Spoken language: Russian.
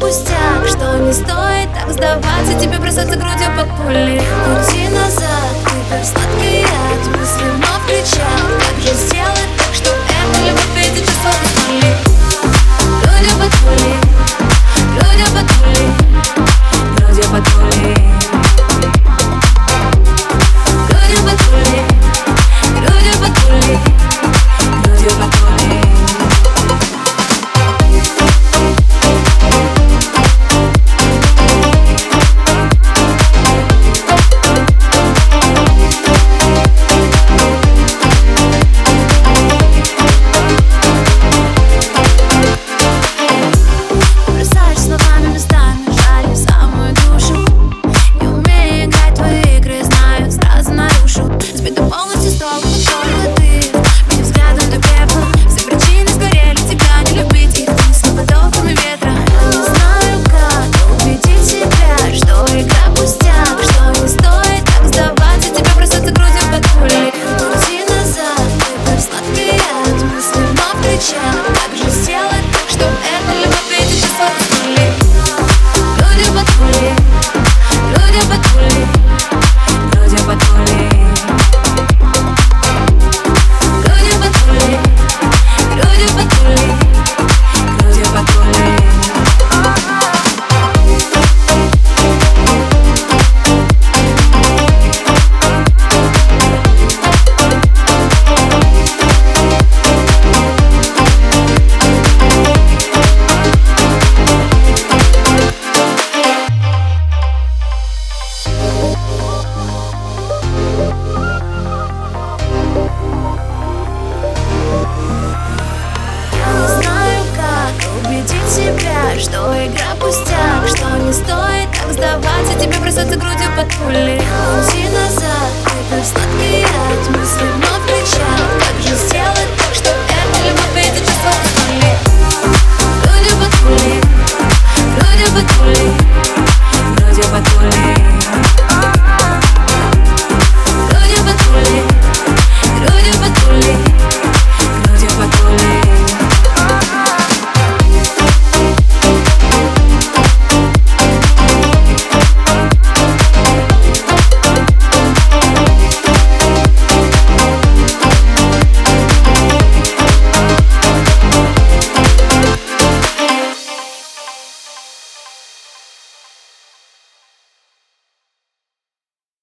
пустяк Что не стоит так сдаваться. Тебе бросаться грудью под пули. Пути назад, ты так сладкий Что игра пустяк, что не стоит так сдаваться Тебе бросаться грудью под пули. Паутина